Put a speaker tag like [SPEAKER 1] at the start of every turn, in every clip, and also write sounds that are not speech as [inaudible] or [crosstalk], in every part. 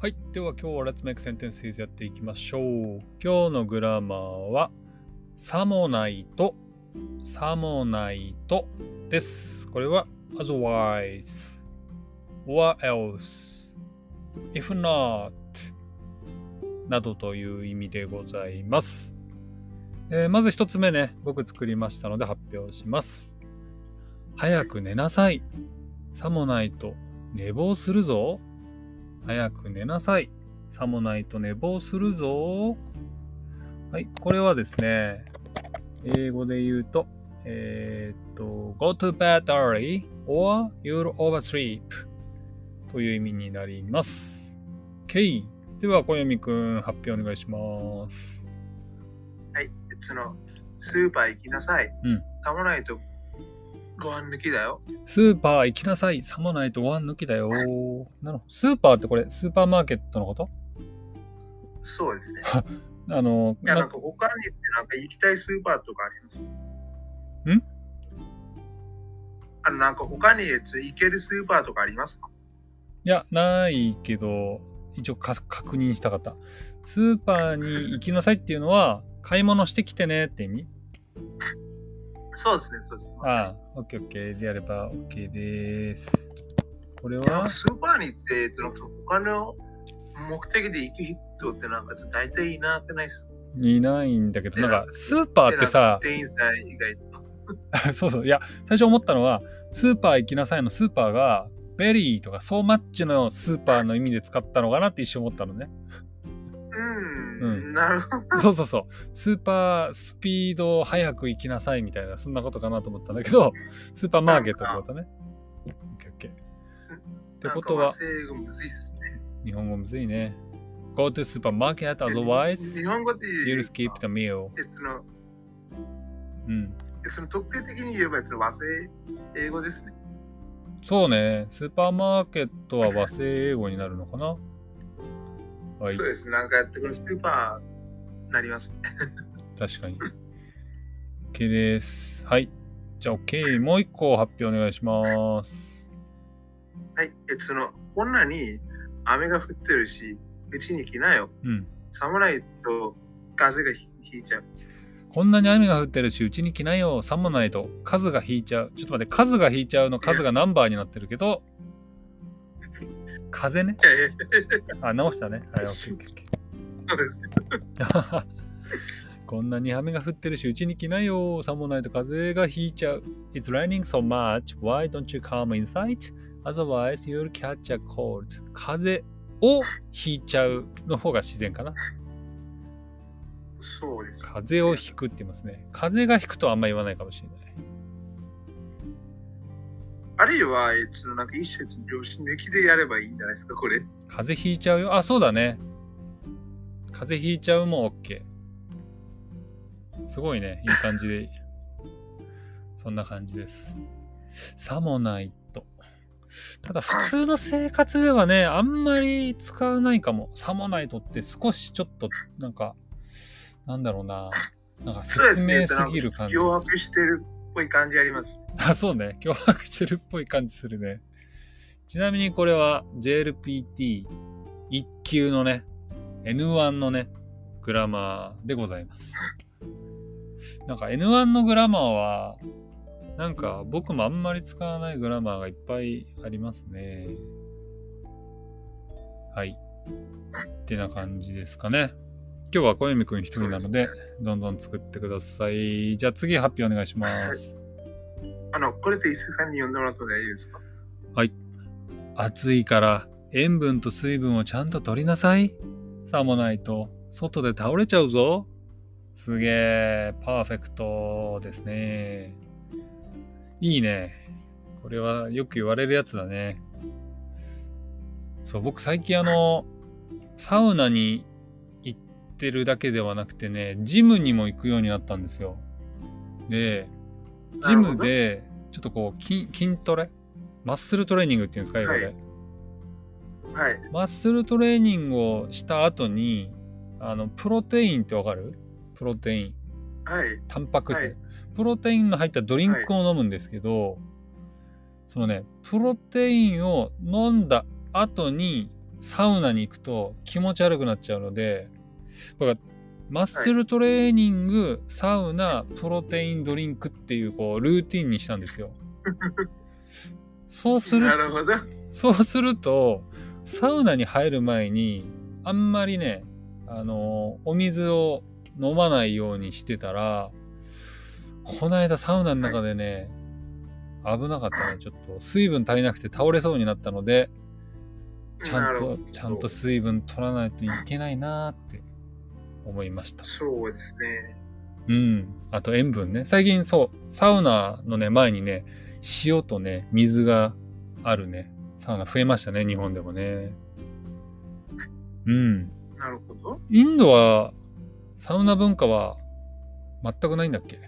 [SPEAKER 1] はい。では今日は Let's Make Sentences やっていきましょう。今日のグラマーは、さもないと、さもないとです。これは otherwise, what else, if not などという意味でございます。えーまず一つ目ね、僕作りましたので発表します。早く寝なさい。さもないと寝坊するぞ。早く寝なさい。さもないと寝坊するぞ。はい、これはですね、英語で言うと、えーっと、go to bed early or you'll oversleep という意味になります。OK。では、小読くん、発表お願いします。
[SPEAKER 2] はい、そのスーパー行きなさい。
[SPEAKER 1] うん。
[SPEAKER 2] ないとご飯抜きだよ。
[SPEAKER 1] スーパー行きなさい。さもないとご飯抜きだよ。なるほど。スーパーってこれ、スーパーマーケットのこと？
[SPEAKER 2] そうですね。
[SPEAKER 1] あの、
[SPEAKER 2] いや、
[SPEAKER 1] な
[SPEAKER 2] なんか他にってなんか行きたいスーパーとかあります？
[SPEAKER 1] ん？
[SPEAKER 2] あの、なんか他に行けるスーパーとかありますか？
[SPEAKER 1] いや、ないけど、一応か確認したかった。スーパーに行きなさいっていうのは、買い物してきてねって意味？
[SPEAKER 2] そうですね、そうです。
[SPEAKER 1] ああ、オッケーオッケーでやれば OK です。これは？
[SPEAKER 2] スーパーに行って、その他の目的で行く人ってなんか大体いなくないっす
[SPEAKER 1] いないんだけど、なんかスーパーってさ、
[SPEAKER 2] 店員さん以外と。[laughs]
[SPEAKER 1] そうそう、いや、最初思ったのは、スーパー行きなさいのスーパーが、 very とか so much のスーパーの意味で使ったのかなって一瞬思ったのね。
[SPEAKER 2] なるほど。
[SPEAKER 1] そうそうそう。スーパースピード早く行きなさいみたいな、そんなことかなと思ったんだけど、[laughs] スーパーマーケットってことね。オッケーオッケー。ってことは。日本語むずいね。Go to supermarket, otherwise you'll
[SPEAKER 2] う
[SPEAKER 1] skip the meal. うん。
[SPEAKER 2] えその特定的に言えば和製英語ですね。
[SPEAKER 1] そうね。スーパーマーケットは和製英語になるのかな？はい
[SPEAKER 2] そう。ですね。なんかやってこのスーパーなります。
[SPEAKER 1] 確かに。OK です。はい。じゃあ OK。もう一個発表お願いします。
[SPEAKER 2] はい。えそのこんなに雨が降ってるし、うちに来なよ。
[SPEAKER 1] うん。
[SPEAKER 2] 寒ないと風がひひいちゃう。
[SPEAKER 1] こんなに雨が降ってるし、うちに来ないよ。さもないと数が引いちゃう。ちょっと待って、数が引いちゃうの数がナンバーになってるけど、[laughs] 風ね。あ、直したね。はい、OK、OK。
[SPEAKER 2] そうです。[laughs]
[SPEAKER 1] こんなに雨が降ってるし、うちに来ないよ。さもないと風が引いちゃう。It's raining so much. Why don't you come inside? Otherwise, you'll catch a cold. 風を引いちゃうの方が自然かな。
[SPEAKER 2] そうです。
[SPEAKER 1] 風を引くって言いますね。風が引くとはあんま言わないかもしれない。
[SPEAKER 2] あるいは、えそのなんか一種上司抜きでやればいいんじゃないですか、これ。
[SPEAKER 1] 風邪ひいちゃうよ。あ、そうだね。風邪ひいちゃうも OK。すごいね。いい感じで。そんな感じです。さもないと。ただ普通の生活ではね、あんまり使わないかも。さもないとって少しちょっと、なんか、なんだろうな。なんか。説明すぎる感じです。
[SPEAKER 2] 脅迫してるっぽい感じあります。
[SPEAKER 1] あ、そうね。脅迫してるっぽい感じするね。ちなみにこれは JLPT1 級のね、N1 のね、グラマーでございます。なんか N1 のグラマーは、なんか僕もあんまり使わないグラマーがいっぱいありますね。はい。ってな感じですかね。今日は小泉くん一人なので、どんどん作ってください。じゃあ次発表お願いします。
[SPEAKER 2] あの、これって伊勢さんに呼んでもらっても大丈夫ですか？
[SPEAKER 1] 暑いから塩分と水分をちゃんと取りなさい。さもないと外で倒れちゃうぞ。すげえ、パーフェクトですね。いいね。これはよく言われるやつだね。そう、僕最近あの、サウナに行ってるだけではなくてね、ジムにも行くようになったんですよ。で、ジムでちょっとこう筋筋トレ？マッスルトレーニングっていうんですか、英語で。
[SPEAKER 2] はいはい。
[SPEAKER 1] マッスルトレーニングをした後に、あの、プロテインってわかる？プロテイン。
[SPEAKER 2] はい。
[SPEAKER 1] タンパク質、
[SPEAKER 2] はい
[SPEAKER 1] プロテインの入ったドリンクを飲むんですけど、そのね、プロテインを飲んだ後に、サウナに行くと気持ち悪くなっちゃうので、だからマッスルトレーニング、サウナ、プロテインドリンクっていうこうルーティンにしたんですよ。[laughs] そうする。そうすると、サウナに入る前に、あんまりね、あの、お水を飲まないようにしてたら、この間サウナの中でね、危なかったね。ちょっと水分足りなくて倒れそうになったので、ちゃんとちゃんと水分取らないといけないなーって思いました。
[SPEAKER 2] そうですね。
[SPEAKER 1] うん。あと塩分ね。最近そう、サウナのね、前にね、塩とね、水があるね、サウナ増えましたね、日本でもね。うん。
[SPEAKER 2] なるほど。
[SPEAKER 1] インドは、サウナ文化は全くないんだっけ？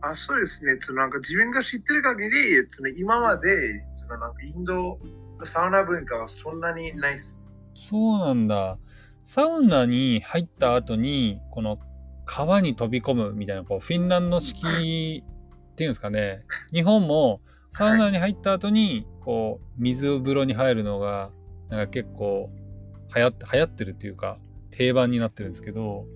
[SPEAKER 2] あ、そうですね。そのなんか自分が知ってる限り、その今まで、そのなんかインドのサウナ文化はそんなにないです。
[SPEAKER 1] そうなんだ。サウナに入った後に、この川に飛び込むみたいな、こう、フィンランド式っていうんですかね。日本もサウナに入った後に、こう、水風呂に入るのが、なんか結構流行って、流行ってるっていうか、定番になってるんですけど、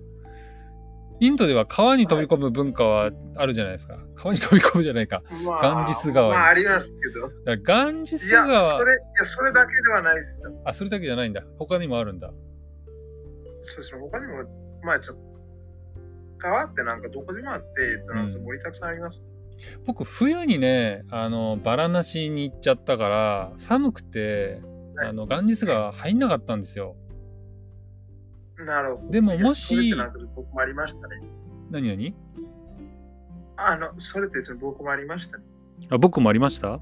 [SPEAKER 1] インドでは川に飛び込む文化はあるじゃないですか。川に飛び込むじゃないか。
[SPEAKER 2] まあ、
[SPEAKER 1] ガンジス川に
[SPEAKER 2] まあ、ありますけど。
[SPEAKER 1] だからガンジス
[SPEAKER 2] いや、
[SPEAKER 1] 川
[SPEAKER 2] それ、いや、それだけではないですよ。
[SPEAKER 1] あ、それだけじゃないんだ。他にもあるんだ。
[SPEAKER 2] そうですね。他にも、まあ、ちょっと、川ってなんかどこでもあって、えっとなんか
[SPEAKER 1] うん
[SPEAKER 2] 盛りたくさんあります。
[SPEAKER 1] 僕冬にねあのバラなしに行っちゃったから寒くて
[SPEAKER 2] はい
[SPEAKER 1] あのガンジス川入んなかったんですよ。
[SPEAKER 2] なるほど。
[SPEAKER 1] でももし
[SPEAKER 2] 僕もありましたね。
[SPEAKER 1] 何何？
[SPEAKER 2] あの、それって僕もありましたね。
[SPEAKER 1] あ僕もありました？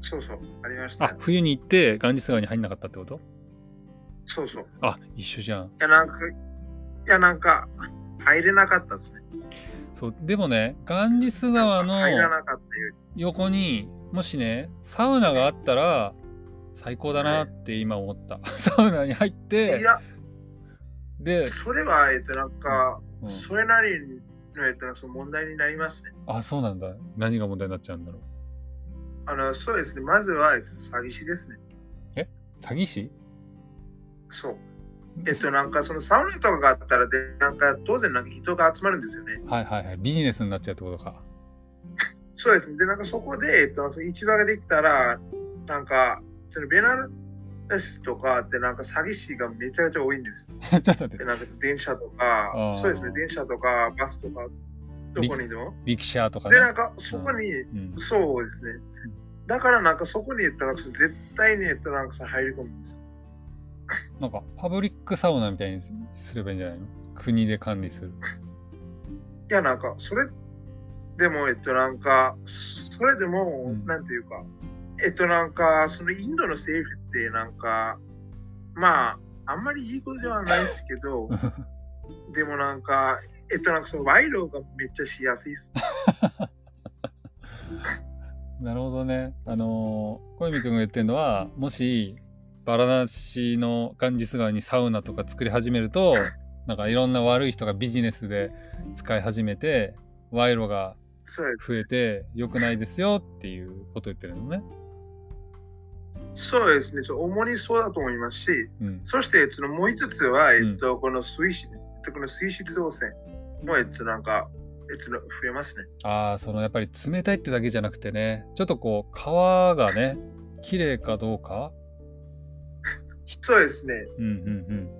[SPEAKER 2] そうそう、ありました。
[SPEAKER 1] あ冬に行ってガンジス川に入んなかったってこと？
[SPEAKER 2] そうそう。い
[SPEAKER 1] あ一緒じゃん。
[SPEAKER 2] や、なんか、いや、なんか、入れなかったですね。
[SPEAKER 1] そうでもねガンジス川の。横にもしねサウナがあったら最高だなって今思った。[laughs] サウナに入っ
[SPEAKER 2] い
[SPEAKER 1] て
[SPEAKER 2] や、
[SPEAKER 1] で、
[SPEAKER 2] それは、えっと、なんか、
[SPEAKER 1] うん
[SPEAKER 2] それなりの、えっと、その問題になりますね。
[SPEAKER 1] あそうなんだ何が問題になっちゃうんだろう。
[SPEAKER 2] あの、そうですね。まずは、えっと、詐欺師ですね。
[SPEAKER 1] 詐欺師？
[SPEAKER 2] そう。えっと、なんか、そのサウナとかがあったら、で、なんか、当然、なんか人が集まるんですよね。
[SPEAKER 1] はいはいはいビジネスになっちゃうってことか。
[SPEAKER 2] そうですね。で、なんかそこで、えっと、市場ができたら、なんか、そのベナルスとかってなんか詐欺師がめちゃくちゃ多いんですよ。[laughs]
[SPEAKER 1] ちょっと待って
[SPEAKER 2] で、なんか電車とか、そうですね、電車とかバスとか、どこにでも。
[SPEAKER 1] 力車とか
[SPEAKER 2] で、
[SPEAKER 1] ね。
[SPEAKER 2] なんかそこに、
[SPEAKER 1] うん、
[SPEAKER 2] そうですね。だからなんかそこに、えっと、なんか絶対に、えっと、なんかさ入り込むんですよ。[laughs]
[SPEAKER 1] なんかパブリックサウナみたいにすすればいいんじゃないの？国で管理する。
[SPEAKER 2] いや、なんか、それでも、えっと、なんか、それでも、
[SPEAKER 1] うん
[SPEAKER 2] なんていうか、えっと、なんか、そのインドの政府って、なんか、まあ、あんまりいいことではないですけど、[laughs] でもなんか、えっと、なんかその賄賂がめっちゃしやすいっす。[laughs]
[SPEAKER 1] なるほどね。あのー小泉君が言ってるのはもしバラナシのガンジス川にサウナとか作り始めると [laughs] なんかいろんな悪い人がビジネスで使い始めて賄賂が増えて良くないですよっていうこと言ってるのね。
[SPEAKER 2] そうですね、主にそうだと思いますし、
[SPEAKER 1] うん。
[SPEAKER 2] そして、そのもう一つは、
[SPEAKER 1] ん
[SPEAKER 2] えっと、この水質、えっとこの水質汚染も、えっと、なんか、えっと、増えますね。
[SPEAKER 1] ああそのやっぱり冷たいってだけじゃなくてねちょっとこう川がね綺麗かどうか
[SPEAKER 2] そうですね。
[SPEAKER 1] うんうんうん。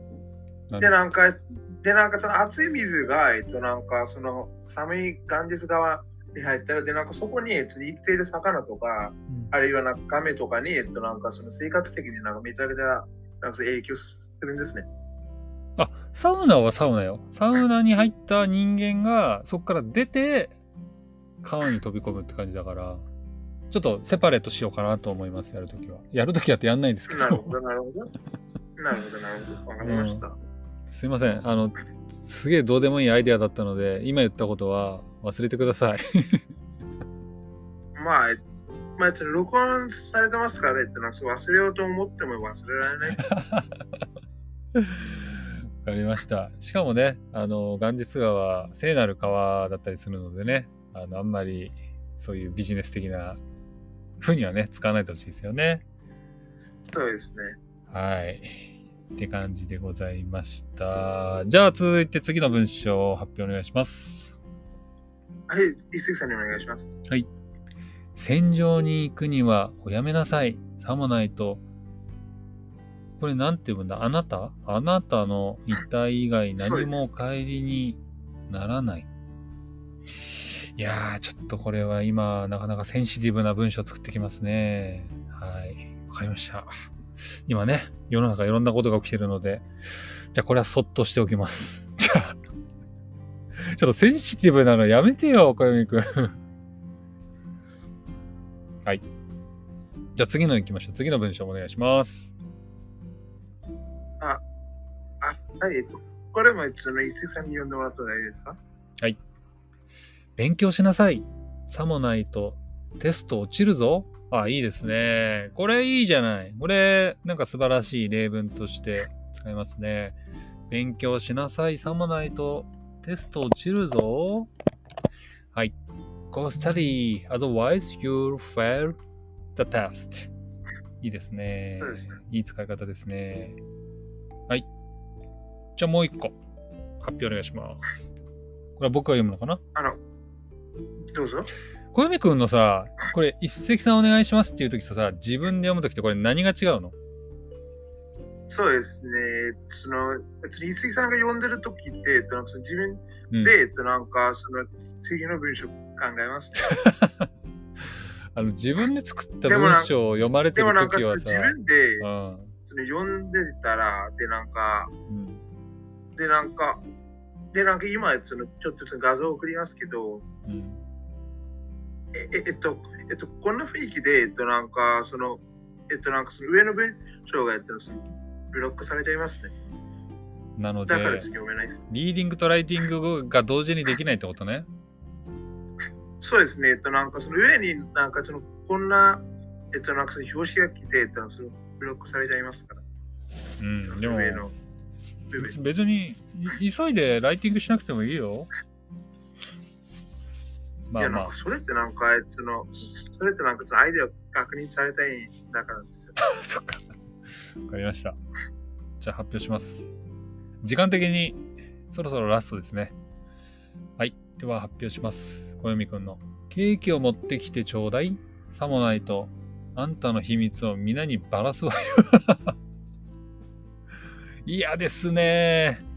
[SPEAKER 1] な
[SPEAKER 2] で、
[SPEAKER 1] る
[SPEAKER 2] なんか、で、なんかその熱い水が、えっと、なんかその寒いガンジス川に入ったら、で、なんかそこに、えっと、生きている魚とか、
[SPEAKER 1] うん
[SPEAKER 2] あるいはなんか亀とかに、えっと、なんかその生活的になんかめちゃくちゃ、なんか影響するんですね。
[SPEAKER 1] あサウナはサウナよ。サウナに入った人間がそこから出て川に飛び込むって感じだからちょっとセパレートしようかなと思いますやるときは。やるときはってやんないですけど
[SPEAKER 2] なるほど、なるほど。なるほど、なるほど。わかりました。
[SPEAKER 1] すいませんあのすげえどうでもいいアイデアだったので今言ったことは忘れてください。
[SPEAKER 2] まあ、えまあ、ちょっと録音されてますからねってなんかそう忘れようと思っても忘れられない。
[SPEAKER 1] わかりました。しかもね、あの、ガンジス川は聖なる川だったりするのでね、あの、あんまりそういうビジネス的な風にはね、使わないでほしいですよね。
[SPEAKER 2] そうですね。
[SPEAKER 1] はい。って感じでございました。じゃあ続いて次の文章発表お願いします。
[SPEAKER 2] はい、一石さんにお願いします。
[SPEAKER 1] 戦場に行くにはおやめなさい。さもないと。これなんて言うんだ？あなた？あなたの遺体以外何も帰りにならない。いやー、ちょっとこれは今、なかなかセンシティブな文章を作ってきますね。はい。わかりました。今ね、世の中いろんなことが起きてるので、じゃあこれはそっとしておきます。[laughs] じゃあ、ちょっとセンシティブなのやめてよ、小読くん。[laughs] はい。じゃあ次の行きましょう。次の文章お願いします。
[SPEAKER 2] あ、はい、えっと、これもその一石さんに読んでもらっても大丈夫ですか？
[SPEAKER 1] 勉強しなさい。さもないとテスト落ちるぞ。あ、いいですね。これいいじゃない。これ、なんか素晴らしい例文として使えますね。勉強しなさい。さもないとテスト落ちるぞ。はい。Go study. Otherwise, you'll fail the test. いいですね
[SPEAKER 2] そうですね。
[SPEAKER 1] いい使い方ですね。はい。じゃあもう一個発表お願いします。これは僕が読むのかな？
[SPEAKER 2] あの、どうぞ。
[SPEAKER 1] 小読くんのさ、これ一石さんお願いしますっていう時とさ、自分で読む時とこれ何が違うの？
[SPEAKER 2] そうですね。その、別に一石さんが読んでるときって、えっと、なんかその自分
[SPEAKER 1] うん
[SPEAKER 2] で、えっと、なんか、その、次の文章考えます。[laughs]
[SPEAKER 1] あの自分で作った文章を読まれてる
[SPEAKER 2] でもなんか、その
[SPEAKER 1] 時はさ、
[SPEAKER 2] 自分で、
[SPEAKER 1] うん
[SPEAKER 2] その読んでたら、で、なんか、
[SPEAKER 1] うん
[SPEAKER 2] で、なんか、で、なんか今、その、ちょっとその画像を送りますけど、
[SPEAKER 1] うん
[SPEAKER 2] え、ええっと、えっと、こんな雰囲気で、えっと、なんか、その、えっと、なんか、その上の文章が、えっと、そのブロックされちゃいますね。
[SPEAKER 1] なので。リーディングとライティングが同時にできないってことね。
[SPEAKER 2] そうですね。えっと、なんか、その上になんか、その、こんな、えっと、なんか、その表紙が来て、えっと、そのブロックされちゃいますから。
[SPEAKER 1] うん、でも。別にい急いでライティングしなくてもいいよ。ま
[SPEAKER 2] いや、
[SPEAKER 1] あまあ
[SPEAKER 2] なんか、、それってなんか、その、それってなんか、アイデアを確認されたいんだからですよ。[laughs]
[SPEAKER 1] そっか。わかりました。じゃあ発表します。時間的にそろそろラストですね。はい。では発表します。小読くんの。ケーキを持ってきてちょうだい。さもないと、あんたの秘密を皆にばらすわよ。[laughs] 嫌ですね。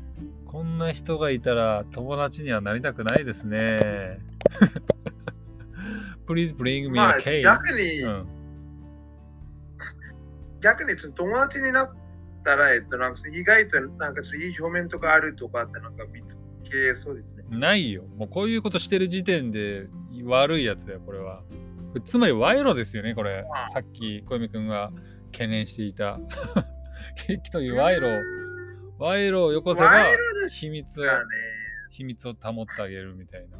[SPEAKER 1] こんな人がいたら友達にはなりたくないですね。[laughs] Please bring me
[SPEAKER 2] ま
[SPEAKER 1] a
[SPEAKER 2] あ、
[SPEAKER 1] cake.
[SPEAKER 2] 逆に、
[SPEAKER 1] うん
[SPEAKER 2] 逆に友達になったら、えっと、なんか意外となんかいい表面とかあるとかってなんか見つけそうですね。
[SPEAKER 1] ないよ。もうこういうことしてる時点で悪いやつだよ、これは。つまり賄賂ですよね、これさっき小泉くんが懸念していた。[laughs] ケーキという賄賂。賄賂をよこせば秘密を
[SPEAKER 2] ね。
[SPEAKER 1] 秘密を保ってあげるみたいな。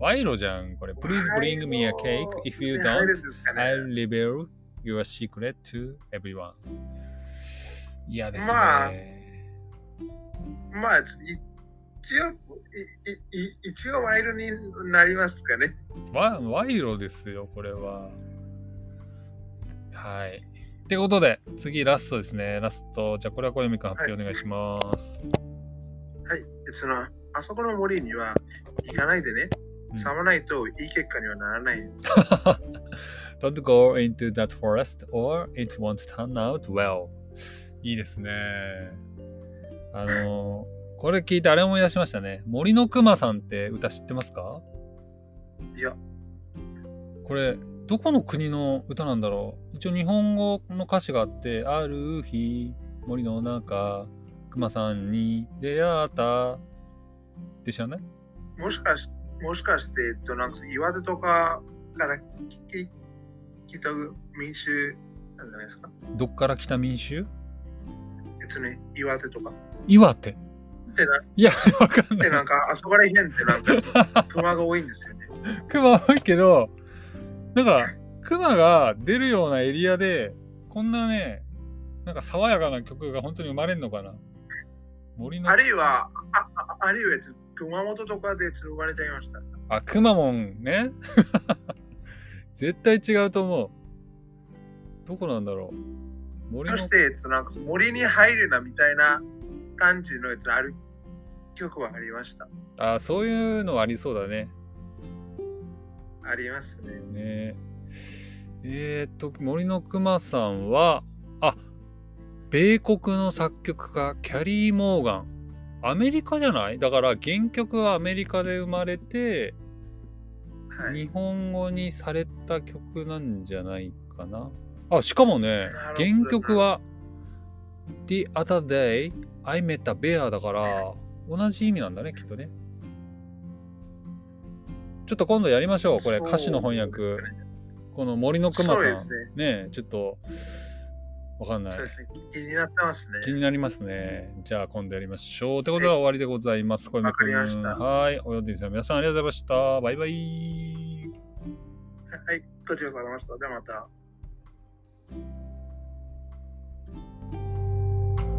[SPEAKER 1] 賄賂じゃん、これ。Please bring me a cake. If you
[SPEAKER 2] 賄賂
[SPEAKER 1] don't,
[SPEAKER 2] ね
[SPEAKER 1] I'll reveal your secret to everyone. 嫌ですね。
[SPEAKER 2] まあまあ、一応、いい一応ワイルになりますかね。
[SPEAKER 1] わ賄賂ですよ、これは。はい。ってことで、次ラストですね。ラスト。じゃあ、これは小読くん発表お願いします。
[SPEAKER 2] はい。その、あそこの森には行かないでね。
[SPEAKER 1] うん
[SPEAKER 2] さまないといい結果にはならない。[laughs]
[SPEAKER 1] Don't go into that forest or it won't turn out well. いいですね。あのこれ聞いてあれ思い出しましたね。森のくまさんって歌知ってますか？
[SPEAKER 2] いや、
[SPEAKER 1] これ、どこの国の歌なんだろう？一応日本語の歌詞があって、ある日、森の中、くまさんに出会った。で知らない
[SPEAKER 2] もしかしもしかして、えっと、なんか岩手とかからき来た民衆なんじゃないですか？
[SPEAKER 1] どっから来た民衆？
[SPEAKER 2] えっとね、岩手とか。
[SPEAKER 1] 岩手？
[SPEAKER 2] で、ない
[SPEAKER 1] や、わかんな
[SPEAKER 2] で
[SPEAKER 1] い。
[SPEAKER 2] なんかあそこら辺ってなんか熊が多いんですよね。[laughs]
[SPEAKER 1] クマ多いけど、なんか、クマが出るようなエリアで、こんなね、なんか爽やかな曲が本当に生まれんのかな？森の
[SPEAKER 2] あ、るいは、あああるいはえっと熊本とかで生まれちゃいました。
[SPEAKER 1] あ、くまモンね。[laughs] 絶対違うと思う。どこなんだろう？森の
[SPEAKER 2] そして、えっと、なんか森に入るなみたいな感じのやつある曲はありました。
[SPEAKER 1] あそういうのはありそうだね。
[SPEAKER 2] ありますね。
[SPEAKER 1] ねえーっと、森のくまさんは、あ米国の作曲家、キャリー・モーガン。アメリカじゃない？だから原曲はアメリカで生まれて、
[SPEAKER 2] はい。
[SPEAKER 1] 日本語にされた曲なんじゃないかな。あ、しかもね原曲は The other day I met a bear だから、同じ意味なんだね、きっとね。ちょっと今度やりましょうこれ歌詞の翻訳。この森のくまさん。
[SPEAKER 2] ね。
[SPEAKER 1] ねちょっとわかんない、
[SPEAKER 2] ね、気になってますね。
[SPEAKER 1] 気になりますね。じゃあ今度やりましょう。ってことは終わりでございます。これ
[SPEAKER 2] わかりました。
[SPEAKER 1] はい。およでんさん皆さんありがとうございました。バイバイ。
[SPEAKER 2] はいごちそうさまでした。ではまた。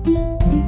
[SPEAKER 2] thank you